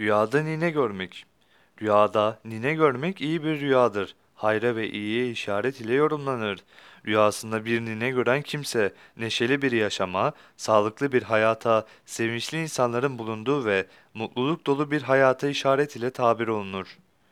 Rüyada nine görmek. Rüyada nine görmek iyi bir rüyadır. Hayra ve iyiye işaret ile yorumlanır. Rüyasında bir nine gören kimse neşeli bir yaşama, sağlıklı bir hayata, sevinçli insanların bulunduğu ve mutluluk dolu bir hayata işaret ile tabir olunur.